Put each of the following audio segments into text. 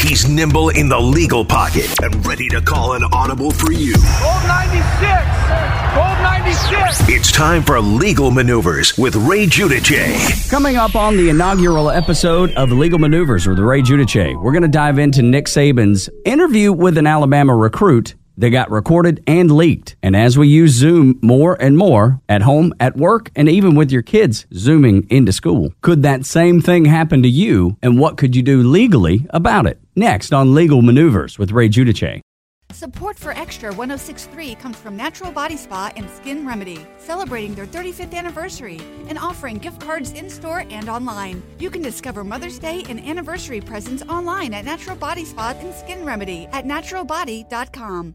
He's nimble in the legal pocket and ready to call an audible for you. Gold 96! Gold 96! It's time for Legal Maneuvers with Ray Giudice. Coming up on the inaugural episode of Legal Maneuvers with Ray Giudice, we're going to dive into Nick Saban's interview with an Alabama recruit that got recorded and leaked. And as we use Zoom more and more at home, at work, and even with your kids zooming into school, could that same thing happen to you? And what could you do legally about it? Next on Legal Maneuvers with Ray Giudice. Support for Extra 1063 comes from Natural Body Spa and Skin Remedy, celebrating their 35th anniversary and offering gift cards in store and online. You can discover Mother's Day and anniversary presents online at Natural Body Spa and Skin Remedy at naturalbody.com.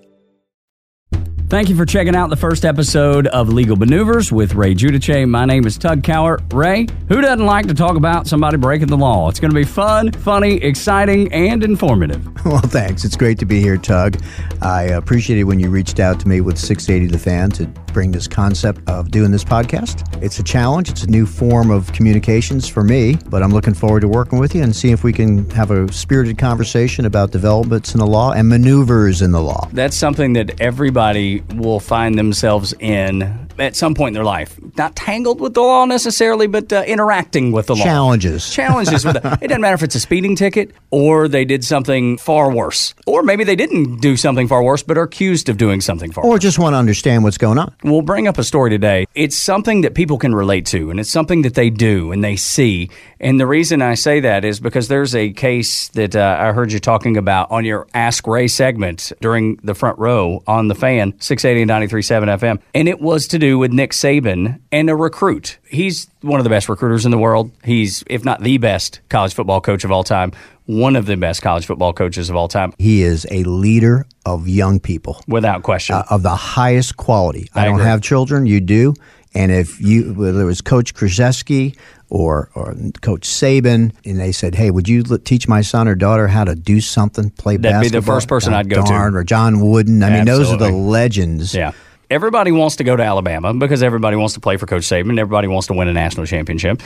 Thank you for checking out the first episode of Legal Maneuvers with Ray Giudice. My name is Tug Cowart. Ray, who doesn't like to talk about somebody breaking the law? It's going to be fun, funny, exciting, and informative. Well, thanks. It's great to be here, Tug. I appreciated when you reached out to me with 680 The Fan to bring this concept of doing this podcast. It's a challenge, it's a new form of communications for me, but I'm looking forward to working with you and seeing if we can have a spirited conversation about developments in the law and maneuvers in the law. That's something that everybody will find themselves in at some point in their life. Not tangled with the law necessarily, but uh, interacting with the law. Challenges. Challenges with it. It doesn't matter if it's a speeding ticket or they did something far worse. Or maybe they didn't do something far worse, but are accused of doing something far Or worse. just want to understand what's going on. We'll bring up a story today. It's something that people can relate to, and it's something that they do and they see. And the reason I say that is because there's a case that uh, I heard you talking about on your Ask Ray segment during the front row on the fan, 680 and 93.7 FM. And it was to do with Nick Saban and a recruit. He's one of the best recruiters in the world. He's, if not the best college football coach of all time, one of the best college football coaches of all time, He is a leader of young people. without question. uh, of the highest quality. I, I don't agree. have children, you do. And if you, whether it was Coach Krzyzewski or, or Coach Saban, and they said, "Hey, would you l- teach my son or daughter how to do something, play basketball? That'd be the first person I'd go to. Or John Wooden. I mean, those are the legends. Yeah. Everybody wants to go to Alabama because everybody wants to play for Coach Saban. Everybody wants to win a national championship.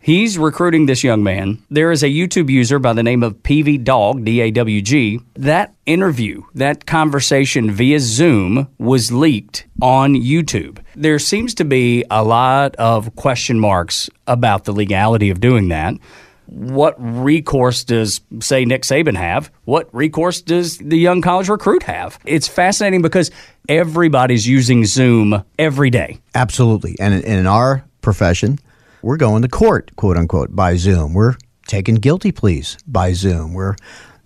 He's recruiting this young man. There is a YouTube user by the name of PV Dog, D A W G. That interview, that conversation via Zoom was leaked on YouTube. There seems to be a lot of question marks about the legality of doing that. What recourse does, say, Nick Saban have? What recourse does the young college recruit have? It's fascinating because everybody's using Zoom every day. Absolutely. And in, our profession, we're going to court, quote unquote, by Zoom. We're taking guilty pleas by Zoom. We're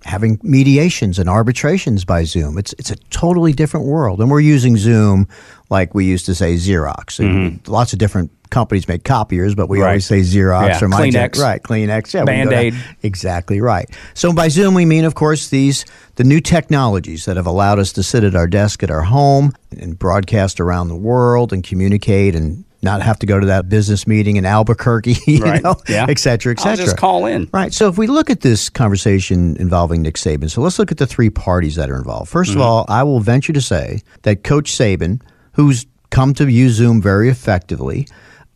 having mediations and arbitrations by Zoom. It's it's a totally different world, and we're using Zoom like we used to say Xerox. And Lots of different companies make copiers, but we Mm-hmm. Right. always say Xerox Yeah, or Kleenex. right Kleenex, yeah, we Band-Aid. Exactly right. So by Zoom, we mean, of course, these the new technologies that have allowed us to sit at our desk at our home and broadcast around the world and communicate and not have to go to that business meeting in Albuquerque, you Right. know, Yeah. et cetera, et I'll just call in. Right. So if we look at this conversation involving Nick Saban, so let's look at the three parties that are involved. 1st Mm-hmm. of all, I will venture to say that Coach Saban, who's come to use Zoom very effectively,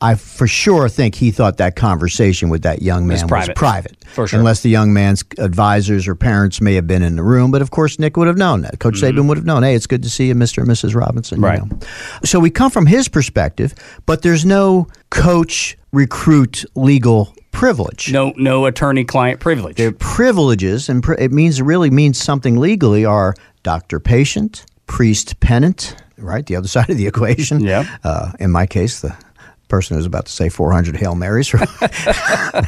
I for sure think he thought that conversation with that young man was private. private. For sure. Unless the young man's advisors or parents may have been in the room. But of course, Nick would have known that. Coach Saban would have known, hey, it's good to see you, Mr. and Mrs. Robinson. you Mm-hmm. Right. know. So we come from his perspective, but there's no coach recruit legal privilege. No, no attorney-client privilege. Their privileges, and pri- it means it really means something legally, are doctor patient, priest penitent, right? The other side of the equation. Yeah. Uh, in my case, the person who's about to say 400 Hail Marys.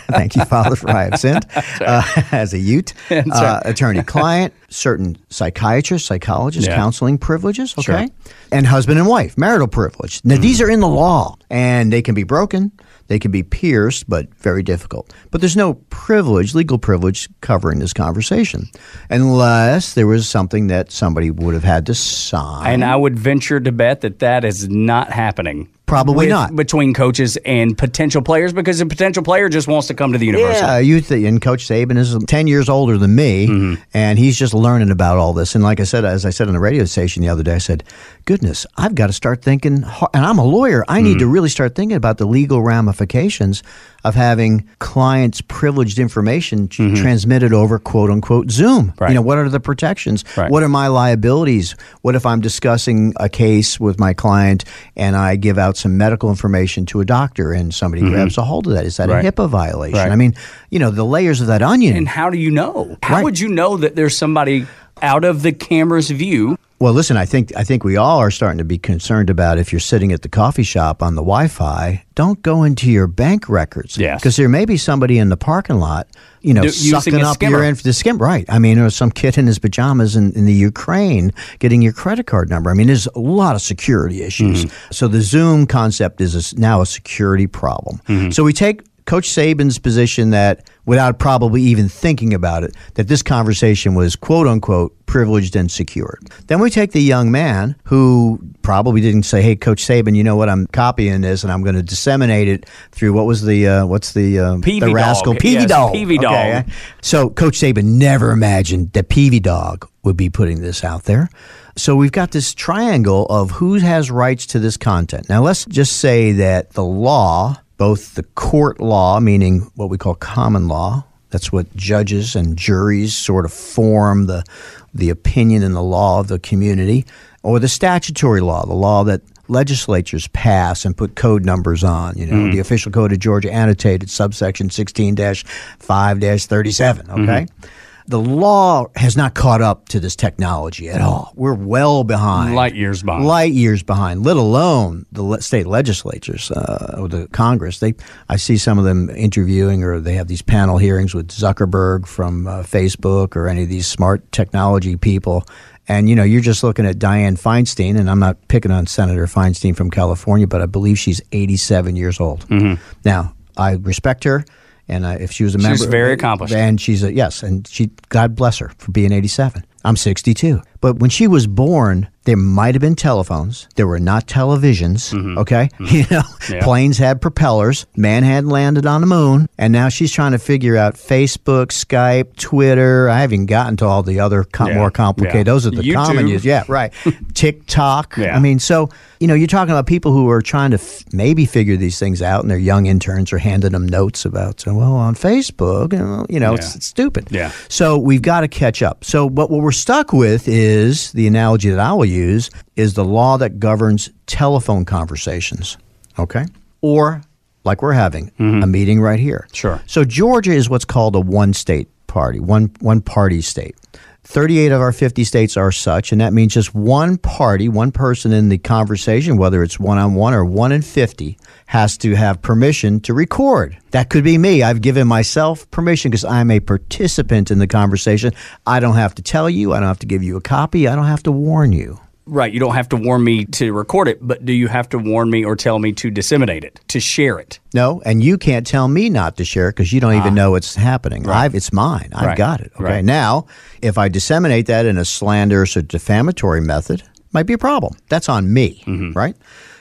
Thank you, Father, for I have sinned. Uh, as a Ute, uh, attorney client, certain psychiatrists, psychologists, Yeah. counseling privileges, okay? Sure. Mm. And husband and wife, marital privilege. Now, these are in the law and they can be broken, they can be pierced, but very difficult. But there's no privilege, legal privilege, covering this conversation unless there was something that somebody would have had to sign. And I would venture to bet that that is not happening. Probably with- not. between coaches and potential players because a potential player just wants to come to the university. Yeah, you th- and Coach Saban is ten years older than me, Mm-hmm. and he's just learning about all this. And like I said, as I said on the radio station the other day, I said, "Goodness, I've got to start thinking." And I'm a lawyer. I need to Mm-hmm. really start thinking about the legal ramifications of having clients' privileged information t- transmitted over "quote unquote" Zoom. Mm-hmm. Right. You know, what are the protections? Right. What are my liabilities? What if I'm discussing a case with my client and I give out some medical information to a doctor and somebody grabs a hold of that? Is that Mm-hmm. Right. a HIPAA violation? I mean, you know, the layers of that onion. And how do you know? How would you know that there's somebody out of the camera's view? Well, listen, I think I think we all are starting to be concerned about if you're sitting at the coffee shop on the Wi-Fi, don't go into your bank records. Yes. Because there may be somebody in the parking lot, you know, Do- sucking up your inf- the skim. Right. I mean, or some kid in his pajamas in, in the Ukraine getting your credit card number. I mean, there's a lot of security issues. Mm-hmm. So the Zoom concept is a now a security problem. Mm-hmm. So we take Coach Saban's position that, without probably even thinking about it, that this conversation was quote unquote privileged and secured. Then we take the young man who probably didn't say, "Hey, Coach Saban, you know what? I'm copying this and I'm going to disseminate it through what was the uh, what's the uh, the Dog. rascal Peavy Yes, Dog? Peavy Dog. So Coach Saban never imagined that Peavy Dog would be putting this out there. So we've got this triangle of who has rights to this content. Now let's just say that the law, both the court law, meaning what we call common law, that's what judges and juries sort of form the the opinion and the law of the community, or the statutory law, the law that legislatures pass and put code numbers on. You know, mm-hmm. the official code of Georgia annotated subsection 16 5 37. Mm-hmm. Okay. The law has not caught up to this technology at all. We're well behind. Light years behind. Light years behind, let alone the le- state legislatures uh, or the Congress. They, I see some of them interviewing or they have these panel hearings with Zuckerberg from uh, Facebook or any of these smart technology people. And, you know, you're just looking at Dianne Feinstein, and I'm not picking on Senator Feinstein from California, but I believe she's 87 years old. Now, I respect her. And uh, if she was a member, Mm-hmm. very accomplished. and she's a yes, and she God bless her for being 87. I'm 62. But when she was born, there might have been telephones. There were not televisions. Okay, you know, Mm-hmm. Yeah. planes had propellers. Man hadn't landed on the moon, and now she's trying to figure out Facebook, Skype, Twitter. I haven't gotten to all the other com- Yeah. more complicated. Yeah. Those are the common YouTube. use. Yeah, right. TikTok. I mean, so you know, you're talking about people who are trying to f- maybe figure these things out, and their young interns are handing them notes about, so, well, on Facebook, you know, you know it's, it's stupid. Yeah. So we've got to catch up. So, but what we're stuck with is the analogy that I will use is the law that governs telephone conversations. Okay. Or like we're having a meeting right here. Mm-hmm. Sure. So Georgia is what's called a one state party, one one party state. 38 of our 50 states are such, and that means just one party, one person in the conversation, whether it's one on one or one in 50, has to have permission to record. That could be me. I've given myself permission because I'm a participant in the conversation. I don't have to tell you, I don't have to give you a copy, I don't have to warn you. Right. You don't have to warn me to record it, but do you have to warn me or tell me to disseminate it, to share it? No, and you can't tell me not to share it because you don't even ah. know it's happening. I've, it's mine. I've. Right. got it. Okay. Right. Now, if I disseminate that in a slanderous or defamatory method, might be a problem. That's on me, Mm-hmm. right?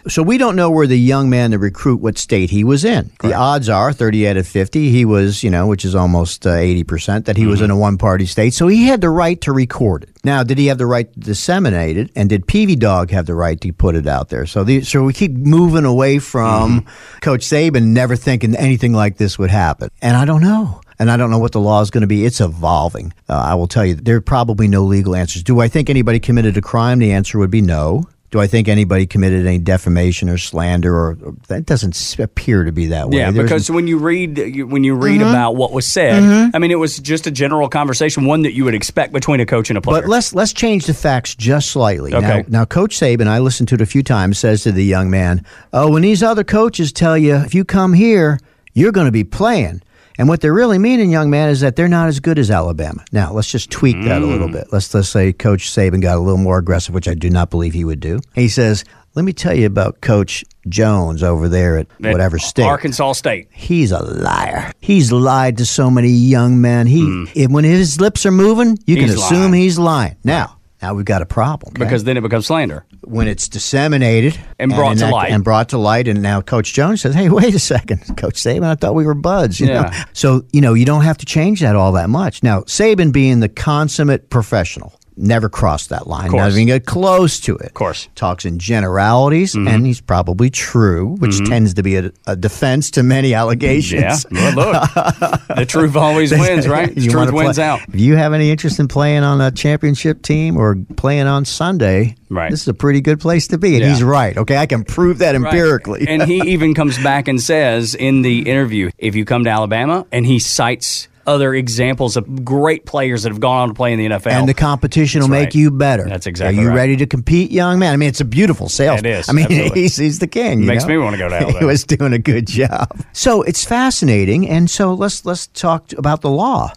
So we don't know where the young man, the recruit, what state he was in. The odds are 30 out of 50, he was, you know, which is almost uh, 80%, that he was Mm-hmm. in a one party state. So he had the right to record it. Now, did he have the right to disseminate it? And did Peavy Dog have the right to put it out there? So, the, so we keep moving away from Mm-hmm. Coach Saban never thinking anything like this would happen. And I don't know. And I don't know what the law is going to be. It's evolving. Uh, I will tell you, there are probably no legal answers. Do I think anybody committed a crime? The answer would be no. Do I think anybody committed any defamation or slander, or, or that doesn't appear to be that way? Yeah, because when you read when you read Mm-hmm. about what was said, I mean, it was just a general conversation, one that you would expect between a coach and a player. But let's let's change the facts just slightly. Okay. Now, now, Coach Saban, I listened to it a few times, says to the young man, "Oh, when these other coaches tell you if you come here, you're going to be playing." And what they're really meaning, young man, is that they're not as good as Alabama. Now, let's just tweak that a little Mm. bit. Let's let's say Coach Saban got a little more aggressive, which I do not believe he would do. He says, "Let me tell you about Coach Jones over there at At whatever state." Arkansas State. He's a liar. He's lied to so many young men. He if- when his lips are moving, you can Hmm. Assume lying. he's lying. Now, now we've got a problem? Because then it becomes slander. when it's disseminated And brought in to that- light. and brought to light, and now Coach Jones says, "Hey, wait a second, Coach Saban, I thought we were buds." You know? Yeah. So you know you don't have to change that all that much. Now Saban, being the consummate professional. Never crossed that line. Not even get close to it. Of course. Mm-hmm. Talks in generalities, and he's probably true, which tends to be a, a defense to many allegations. Yeah. Well, look, the truth always wins, right? The truth wins out. If you have any interest in playing on a championship team or playing on Sunday, Right. this is a pretty good place to be. And Yeah. he's right. Okay, I can prove that Right. empirically. and he even comes back and says in the interview, if you come to Alabama, and he cites other examples of great players that have gone on to play in the NFL. And the competition will That's make you better. That's exactly Are you right. ready to compete, young man? I mean, it's a beautiful sales. It is, I mean, he's, he's the king. you Makes know? me wanna go to he Alabama. was doing a good job. So it's fascinating, and so let's let's talk about the law.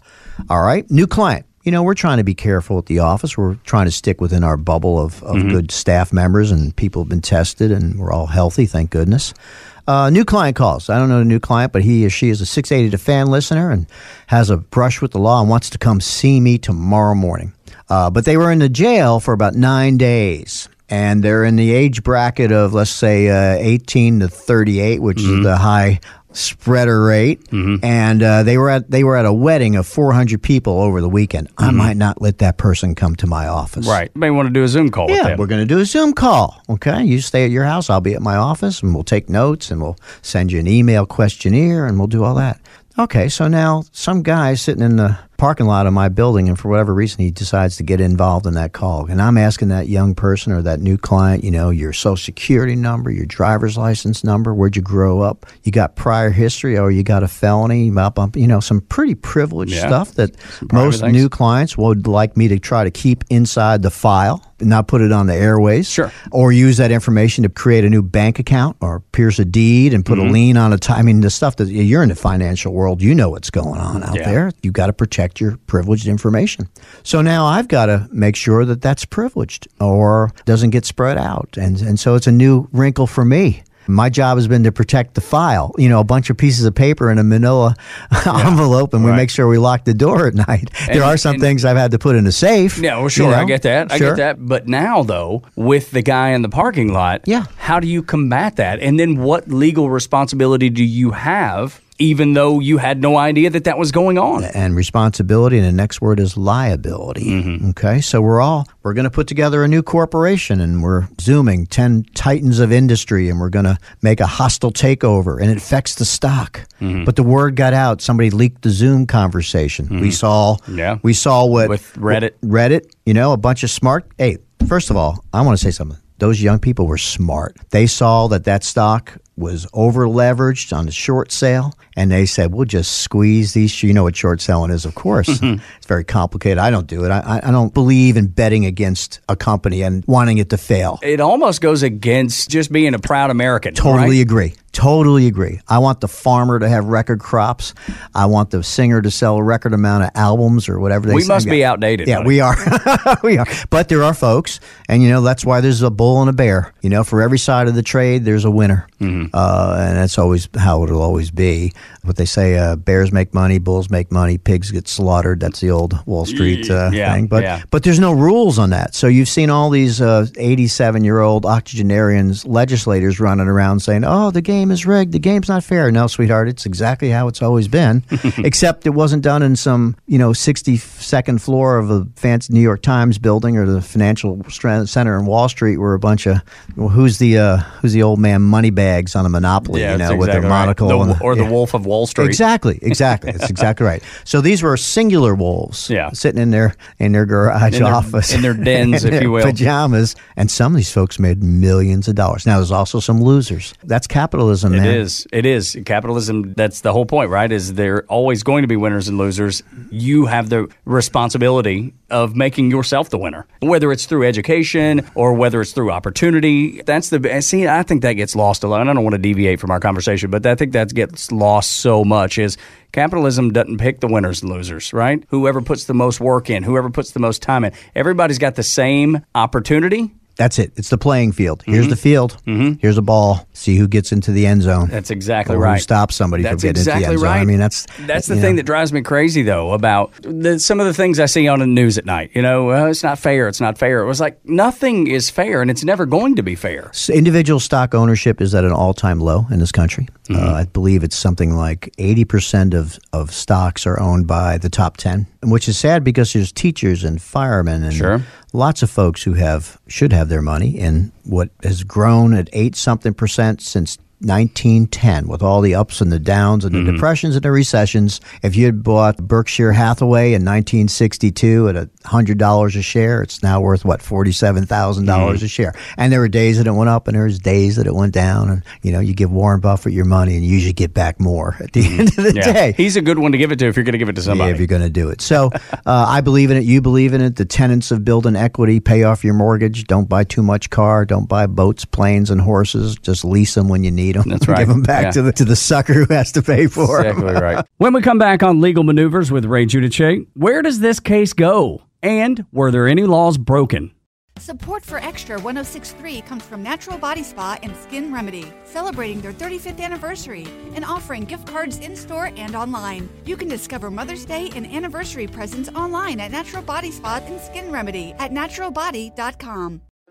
All right, new client. You know, we're trying to be careful at the office. We're trying to stick within our bubble of, of Mm-hmm. good staff members, and people have been tested, and we're all healthy, thank goodness. Uh, new client calls. I don't know the new client, but he or she is a 680 the fan listener and has a brush with the law and wants to come see me tomorrow morning. Uh, but they were in the jail for about nine days. And they're in the age bracket of, let's say, uh, 18 to 38, which is the high spreader rate. And uh, they were at they were at a wedding of 400 people over the weekend. I might not let that person come to my office. right. You may want to do a Zoom call with Yeah, them. we're going to do a Zoom call. Okay, you stay at your house. I'll be at my office, and we'll take notes, and we'll send you an email questionnaire, and we'll do all that. Okay, so now some guy sitting in the parking lot of my building, and for whatever reason, he decides to get involved in that call. And I'm asking that young person or that new client, you know, your social security number, your driver's license number, where'd you grow up, you got prior history, or you got a felony, you know, some pretty privileged Yeah. stuff that most things. new clients would like me to try to keep inside the file, not put it on the airways. Sure. Or use that information to create a new bank account or pierce a deed and Mm-hmm. put a lien on a t- I mean, the stuff that you're in the financial world, you know what's going on out Yeah. there. You've got to protect your privileged information. So now I've got to make sure that that's privileged or doesn't get spread out. And, and so it's a new wrinkle for me. My job has been to protect the file, you know, a bunch of pieces of paper in a manila envelope, and we make sure we lock the door at night. And- there are some and- things I've had to put in a safe. Yeah, well, you sure, I get that. I get that. But now, though, with the guy in the parking lot, Yeah. how do you combat that? And then, what legal responsibility do you have, even though you had no idea that that was going on? and responsibility and the next word is liability Mm-hmm. okay so we're all we're going to put together a new corporation and we're zooming 10 titans of industry and we're going to make a hostile takeover and it affects the stock Mm-hmm. but the word got out somebody leaked the zoom conversation we saw Yeah. we saw what With Reddit. reddit you know a bunch of smart hey first of all i want to say something those young people were smart they saw that that stock was over leveraged on the short sale and they said we'll just squeeze these you know what short selling is of course it's very complicated i don't do it I, I- don't believe in betting against a company and wanting it to fail It almost goes against just being a proud American. Totally right? agree. Totally agree. I want the farmer to have record crops. I want the singer to sell a record amount of albums or whatever they We say. must be outdated, Yeah, buddy. we are. we are. But there are folks, and you know that's why there's a bull and a bear. You know, for every side of the trade, there's a winner, Mm-hmm. Uh, and that's always how it'll always be. What they say: uh, bears make money, bulls make money, pigs get slaughtered. That's the old Wall Street uh, Yeah, thing. But yeah. but there's no rules on that. So you've seen all these 87 year old octogenarians, legislators running around saying, "Oh, the game is rigged. The game's not fair." No, sweetheart, it's exactly how it's always been, except it wasn't done in some you know 62nd floor of a fancy New York Times building or the financial center in Wall Street, where a bunch of well, who's the uh, who's the old man On a monopoly, Yeah, you know, with their exactly right. monocle on the- or the yeah. Wolf of Wall Street. Exactly, exactly. That's exactly right. So these were singular wolves, Yeah. sitting in their in their garage In their- office, in their dens, in if their you will. pajamas. And some of these folks made millions of dollars. Now there's also some losers. That's capitalism, It man. is. It is. Capitalism, that's the whole point, right? Is there always going to be winners and losers. You have the responsibility of making yourself the winner, whether it's through education or whether it's through opportunity. That's the, see, I think that gets lost a lot. And I don't want to deviate from our conversation, but I think that gets lost so much is capitalism doesn't pick the winners and losers, right? Whoever puts the most work in, whoever puts the most time in, everybody's got the same opportunity. That's it. It's the playing field. Mm-hmm. Here's the field. Here's a ball. See who gets into the end zone. That's exactly or right. Who stops somebody That's from getting exactly into the end right. zone. I mean, that's that's the thing know. that drives me crazy though about the, some of the things I see on the news at night. You know, uh, it's not fair. It's not fair. It was like nothing is fair, and it's never going to be fair. S- Individual stock ownership is at an all-time low in this country. Mm-hmm. Uh, I believe it's something like 80% of, of stocks are owned by the top 10, which is sad because there's teachers and firemen and Sure. Lots of folks who have should have their money in what has grown at 8 something percent since 1910 with all the ups and the downs and the Mm-hmm. depressions and the recessions. If you had bought Berkshire Hathaway in 1962 at $100 a share, it's now worth what $47,000 Mm-hmm. dollars a share. And there were days that it went up and there was days that it went down and you know, you give Warren Buffett your money and you usually get back more at the end of the Mm-hmm. Yeah, day. he's a good one to give it to if you're going to give it to Yeah, somebody. if you're going to do it. So uh, I believe in it. You believe in it. The tenets of building equity, pay off your mortgage, don't buy too much car, don't buy boats, planes, and horses. Just lease them when you need them. That's right. Give them back Yeah. to the to the sucker who has to pay for 'em. exactly right. When we come back on legal maneuvers with Ray Giudice, where does this case go? And were there any laws broken? Support for Extra 1063 comes from Natural Body Spa and Skin Remedy, celebrating their 35th anniversary and offering gift cards in store and online. You can discover Mother's Day and anniversary presents online at Natural Body Spa and Skin Remedy at naturalbody.com.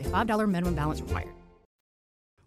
a $5 minimum balance required.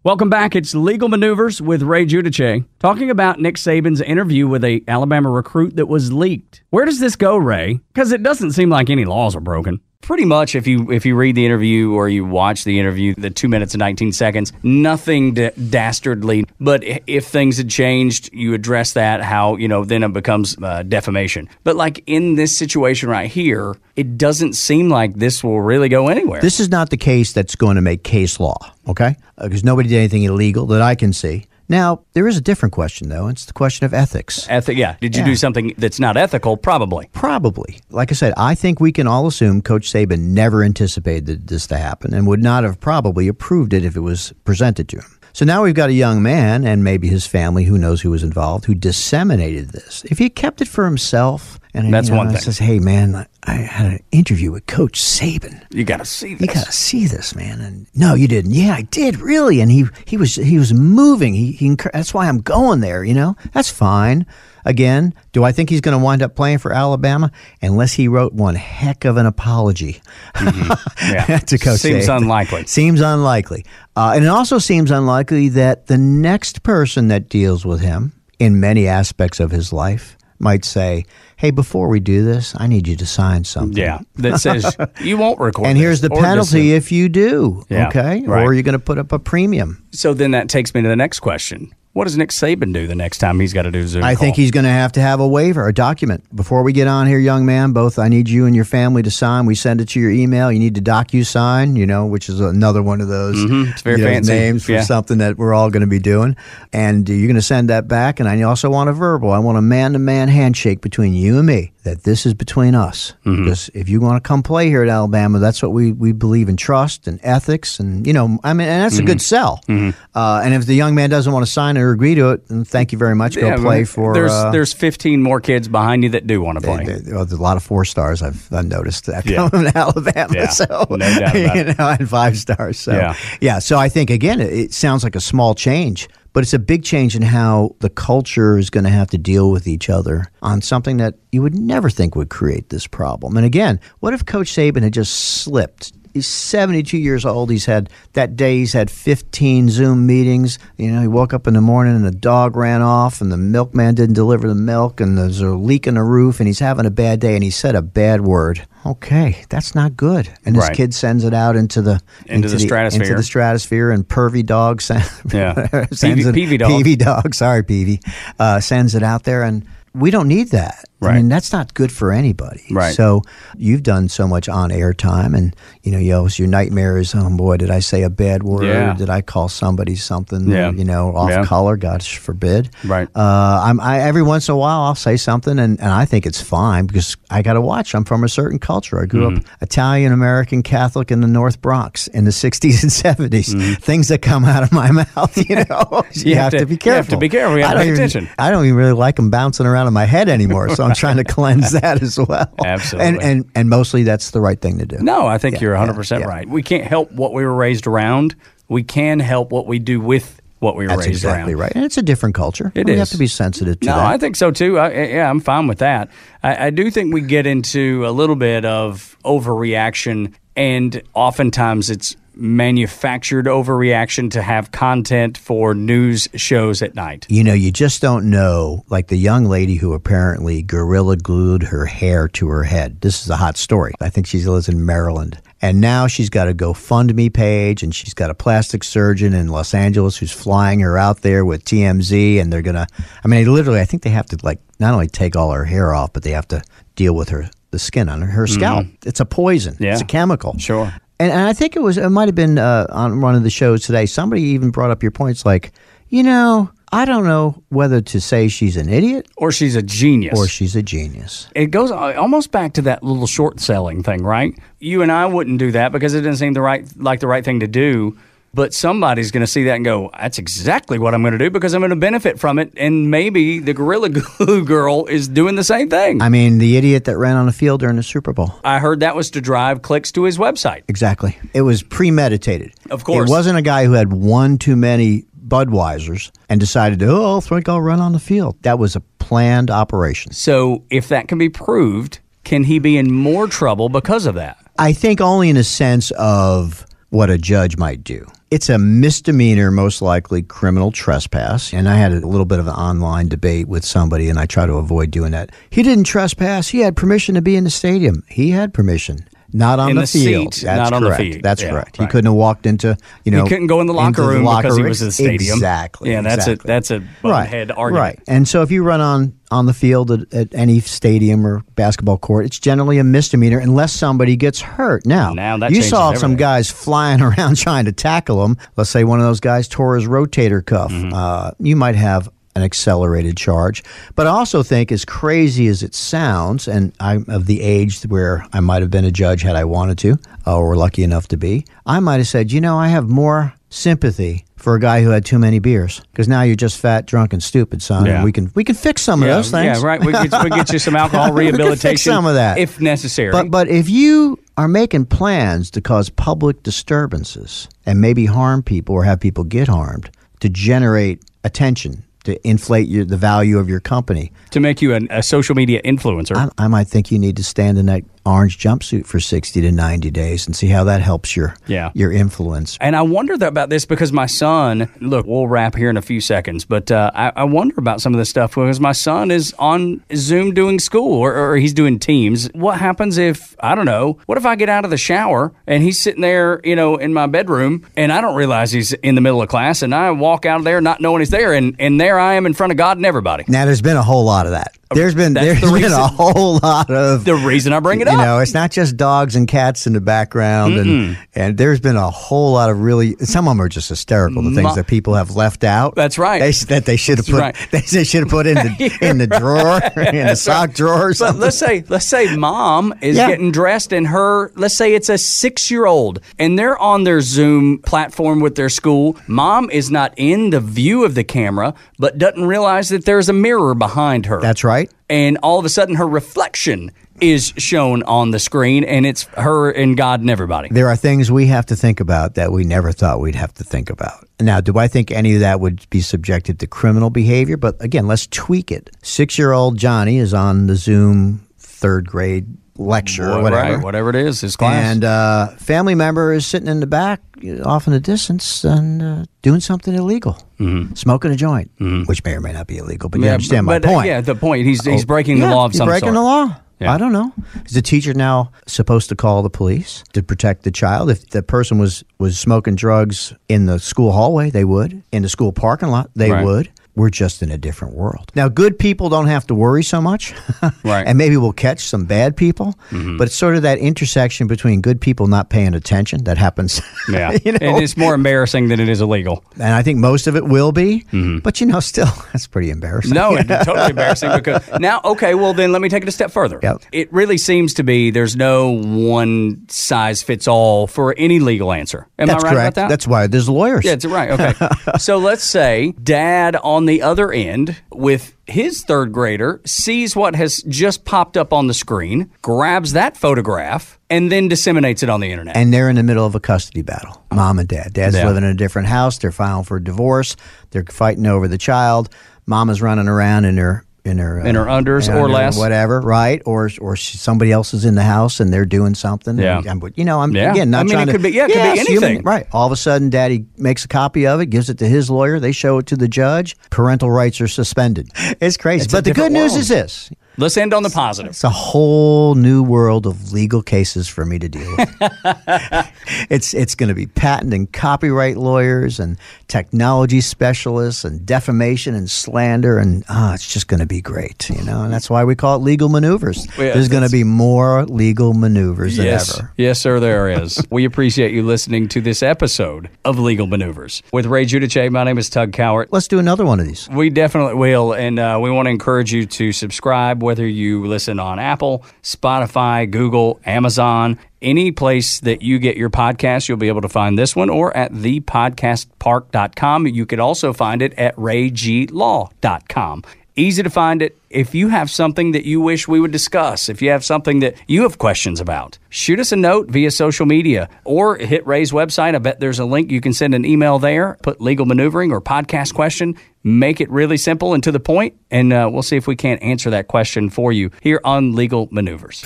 Welcome back. It's Legal Maneuvers with Ray Giudice, talking about Nick Saban's interview with a Alabama recruit that was leaked. Where does this go, Ray? Because it doesn't seem like any laws are broken. Pretty much, if you if you read the interview or you watch the interview, the two minutes and nineteen seconds, nothing da- dastardly. But if things had changed, you address that. How you know then it becomes uh, defamation. But like in this situation right here, it doesn't seem like this will really go anywhere. This is not the case that's going to make case law, okay? Because nobody did anything illegal that I can see. Now, there is a different question, though. It's the question of ethics. Ethic, yeah. Did you Yeah. do something that's not ethical? Probably. Probably. Like I said, I think we can all assume Coach Saban never anticipated this to happen and would not have probably approved it if it was presented to him. So now we've got a young man and maybe his family, who knows who was involved, who disseminated this. If he kept it for himself and That's you know, one thing. says, "Hey, man, I- had an interview with Coach Saban." You got to see this. You gotta see this, man. And no, you didn't. Yeah, I did, really. And he he was he was moving. He, he that's why I'm going there. You know, that's fine. Again, do I think he's going to wind up playing for Alabama unless he wrote one heck of an apology Yeah. to Coach Seems Saban? unlikely. Seems unlikely. Uh, and it also seems unlikely that the next person that deals with him in many aspects of his life might say, "Hey, before we do this, I need you to sign something." Yeah, that says you won't record. And here's the penalty if you do. Yeah, okay. right. Or you're going to put up a premium. So then that takes me to the next question. What does Nick Saban do the next time he's got to do Zoom I call? think he's going to have to have a waiver, a document. Before we get on here, young man, both I need you and your family to sign. We send it to your email. You need to docu sign, you know, which is another one of those, Mm-hmm. It's very you know, fancy. names for Yeah. something that we're all going to be doing. And you're going to send that back. And I also want a verbal. I want a man to man handshake between you and me that this is between us. Mm-hmm. Because if you want to come play here at Alabama, that's what we, we believe in trust and ethics. And, you know, I mean, and that's a Mm-hmm. good sell. Uh, and if the young man doesn't want to sign it or agree to it, and thank you very much. Go Yeah, play well, for. There's uh, there's 15 more kids behind you that do want to play. there- there- there's a lot of four stars I've, I've noticed that Yeah. coming to Alabama. Yeah, so no you know, and five stars. So Yeah. yeah. So I think again, it, it sounds like a small change, but it's a big change in how the culture is going to have to deal with each other on something that you would never think would create this problem. And again, what if Coach Saban had just slipped? He's 72 years old. He's had that day. He's had 15 Zoom meetings. You know, he woke up in the morning and the dog ran off, and the milkman didn't deliver the milk, and there's a leak in the roof, and he's having a bad day, and he said a bad word. Okay, that's not good. And this Right. kid sends it out into the Into the stratosphere. into the stratosphere, and pervy dog send, Yeah. sends Peavy- it, Peavy dog. Peavy dog, sorry, Peavy, uh, sends it out there, and we don't need that. I mean, that's not good for anybody. Right. So you've done so much on air time, and you know, you always, your nightmare is, oh boy, did I say a bad word? Yeah. Did I call somebody something? Yeah. You know, off Yeah. color, God forbid. Right. Uh, I'm I, every once in a while I'll say something, and, and I think it's fine because I got to watch. I'm from a certain culture. I grew Mm-hmm. up Italian American Catholic in the North Bronx in the 60s and 70s. Things that come out of my mouth, you know, you, Mm-hmm. You have, have to, to- be you careful. have to be careful. You have I to don't pay even, attention. I don't even really like them bouncing around in my head anymore, so I'm trying to cleanse that as well. Absolutely. And and and mostly that's the right thing to do. No, I think Yeah, you're 100% yeah. right. We can't help what we were raised around. We can help what we do with what we were That's raised exactly around. right. And it's a different culture. It we is. have to be sensitive to No, that. I think so too. I, yeah, I'm fine with that. I, I do think we get into a little bit of overreaction, and oftentimes it's manufactured overreaction to have content for news shows at night. You know, you just don't know. Like the young lady who apparently gorilla glued her hair to her head. This is a hot story. I think she lives in Maryland. And now she's got a GoFundMe page and she's got a plastic surgeon in Los Angeles who's flying her out there with TMZ. And they're going to, I mean, literally, I think they have to like not only take all her hair off, but they have to deal with her, the skin on her, her scalp. It's a poison, Mm-hmm. Yeah. it's a chemical. Sure. And, and I think it was, it might have been uh, on one of the shows today. Somebody even brought up your points like, you know, I don't know whether to say she's an idiot Or she's a genius. or she's a genius. it goes uh, almost back to that little short selling thing, right? You and I wouldn't do that because it doesn't seem the right like the right thing to do. But somebody's going to see that and go, "That's exactly what I'm going to do because I'm going to benefit from it." And maybe the Gorilla Glue girl is doing the same thing. I mean, the idiot that ran on the field during the Super Bowl. I heard that was to drive clicks to his website. Exactly. It was premeditated. Of course. It wasn't a guy who had one too many Budweisers and decided, oh, I think I'll run on the field. That was a planned operation. So if that can be proved, can he be in more trouble because of that? I think only in a sense of what a judge might do. It's a misdemeanor, most likely criminal trespass. And I had a little bit of an online debate with somebody, and I try to avoid doing that. He didn't trespass. He had permission to be in the stadium. He had permission. Not on In the, the field. seat, That's not on the correct. field. That's Yeah, correct. He couldn't have walked into, you know, he couldn't go in the locker room locker because he was in the stadium. Exactly. Yeah, that's a that's a right, argument. Right. And so if you run on on the field at, at any stadium or basketball court, it's generally a misdemeanor unless somebody gets hurt. Now, Now that you saw some guys flying around trying to tackle him. Let's say one of those guys tore his rotator cuff. Mm-hmm. Uh, you might have an accelerated charge. But I also think, as crazy as it sounds, and I'm of the age where I might have been a judge had I wanted to, uh, or lucky enough to be, I might have said, you know, I have more sympathy for a guy who had too many beers because now you're just fat, drunk, and stupid, son. Yeah. And we can we can fix some Yeah, of those things. yeah, right. We can we get you some alcohol We can fix rehabilitation, some of that. if necessary. But but if you are making plans to cause public disturbances and maybe harm people or have people get harmed to generate attention to inflate your, the value of your company, to make you an, a social media influencer, I, I might think you need to stand in that orange jumpsuit for sixty to ninety days and see how that helps your Yeah. your influence. And I wonder about this because my son, look, we'll wrap here in a few seconds, but uh, I, I wonder about some of this stuff because my son is on Zoom doing school or, or he's doing Teams. What happens if, I don't know, what if I get out of the shower and he's sitting there, you know, in my bedroom and I don't realize he's in the middle of class and I walk out of there not knowing he's there and, and there I am in front of God and everybody. Now, there's been a whole lot of that. There's been there's the been reason- a whole lot of The reason I bring it you up. You know, it's not just dogs and cats in the background, and and there's been a whole lot of really. Some of them are just hysterical. The things Ma- that people have left out. That's right. They, that they should have put. right. They, they should have put in the in the drawer in the sock drawer. Or But let's say let's say mom is Yeah. getting dressed and her let's say it's a 6-year-old and they're on their Zoom platform with their school. Mom is not in the view of the camera but doesn't realize that there's a mirror behind her. That's right. And all of a sudden her reflection is shown on the screen, and it's her and God and everybody. There are things we have to think about that we never thought we'd have to think about. Now, do I think any of that would be subjected to criminal behavior? But again, let's tweak it. Six year old Johnny is on the Zoom third grade lecture or whatever. Right, whatever it is, his class. And uh, family member is sitting in the back, off in the distance, and uh, doing something illegal, mm-hmm. smoking a joint, mm-hmm. which may or may not be illegal. But you Yeah, understand but, my uh, point. yeah, the point. He's he's Oh, breaking the yeah, law of he's some breaking sort. the law. Yeah. I don't know. Is the teacher now supposed to call the police to protect the child? If the person was was smoking drugs in the school hallway, they would. In the school parking lot, they Right. would. We're just in a different world. Now, good people don't have to worry so much. Right. Mm-hmm. and maybe we'll catch some bad people. But it's sort of that intersection between good people not paying attention that happens. Yeah, you know? and it's more embarrassing than it is illegal. and I think most of it will be. But, you know, still, that's pretty embarrassing. Mm-hmm. No, it's totally embarrassing because now, okay, well, then let me take it a step further. Yep. It really seems to be there's no one size fits all for any legal answer. Am That's I right correct. about that? That's why there's lawyers. Yeah, it's right. Okay. so let's say dad on the other end with his third grader sees what has just popped up on the screen, grabs that photograph, and then disseminates it on the internet. and they're in the middle of a custody battle. Mom and dad. Dad's Yeah. living in a different house. They're filing for divorce. They're fighting over the child. Mama's running around in her in her uh, In her unders or under- less. whatever, right? Or or somebody else is in the house and they're doing something. Yeah. You know, I'm Yeah. again not I mean, trying it to. could be- yeah, it could be it's human, anything. right? All of a sudden, Daddy makes a copy of it, gives it to his lawyer. They show it to the judge. Parental rights are suspended. It's crazy. It's but the good different news is this: let's end on the positive. it's a whole new world of legal cases for me to deal with. it's it's going to be patent and copyright lawyers and technology specialists and defamation and slander and ah, it's just going to be great, you know. And that's why we call it legal maneuvers. Yeah, There's going to be more legal maneuvers than Yes. ever. Yes, sir, there is. we appreciate you listening to this episode of Legal Maneuvers. With Ray Giudice, my name is Tug Cowart. Let's do another one of these. We definitely will. And uh, we want to encourage you to subscribe, whether you listen on Apple, Spotify, Google, Amazon, any place that you get your podcast, you'll be able to find this one or at thepodcastpark.com. You could also find it at rayglaw.com. Easy to find it. If you have something that you wish we would discuss, if you have something that you have questions about, shoot us a note via social media or hit Ray's website. I bet there's a link. You can send an email there, put legal maneuvering or podcast question, make it really simple and to the point, and uh, we'll see if we can't answer that question for you here on Legal Maneuvers.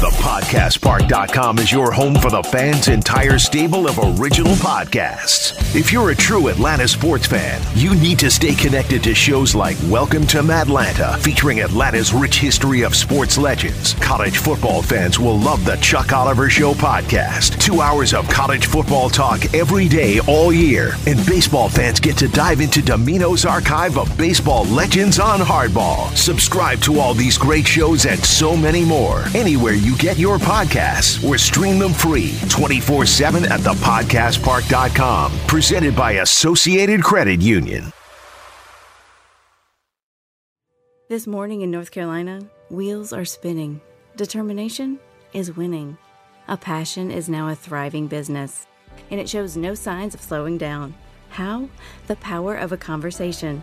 ThePodcastPark.com is your home for the fans' entire stable of original podcasts. If you're a true Atlanta sports fan, you need to stay connected to shows like Welcome to Madlanta, featuring Atlanta's rich history of sports legends. College football fans will love the Chuck Oliver Show podcast. Two hours of college football talk every day, all year. And baseball fans get to dive into Domino's archive of baseball legends on hardball. Subscribe to all these great shows and so many more anywhere you get your podcasts or stream them free 24 7 at thepodcastpark.com. Presented by Associated Credit Union. This morning in North Carolina, wheels are spinning. Determination is winning. A passion is now a thriving business, and it shows no signs of slowing down. How? The power of a conversation,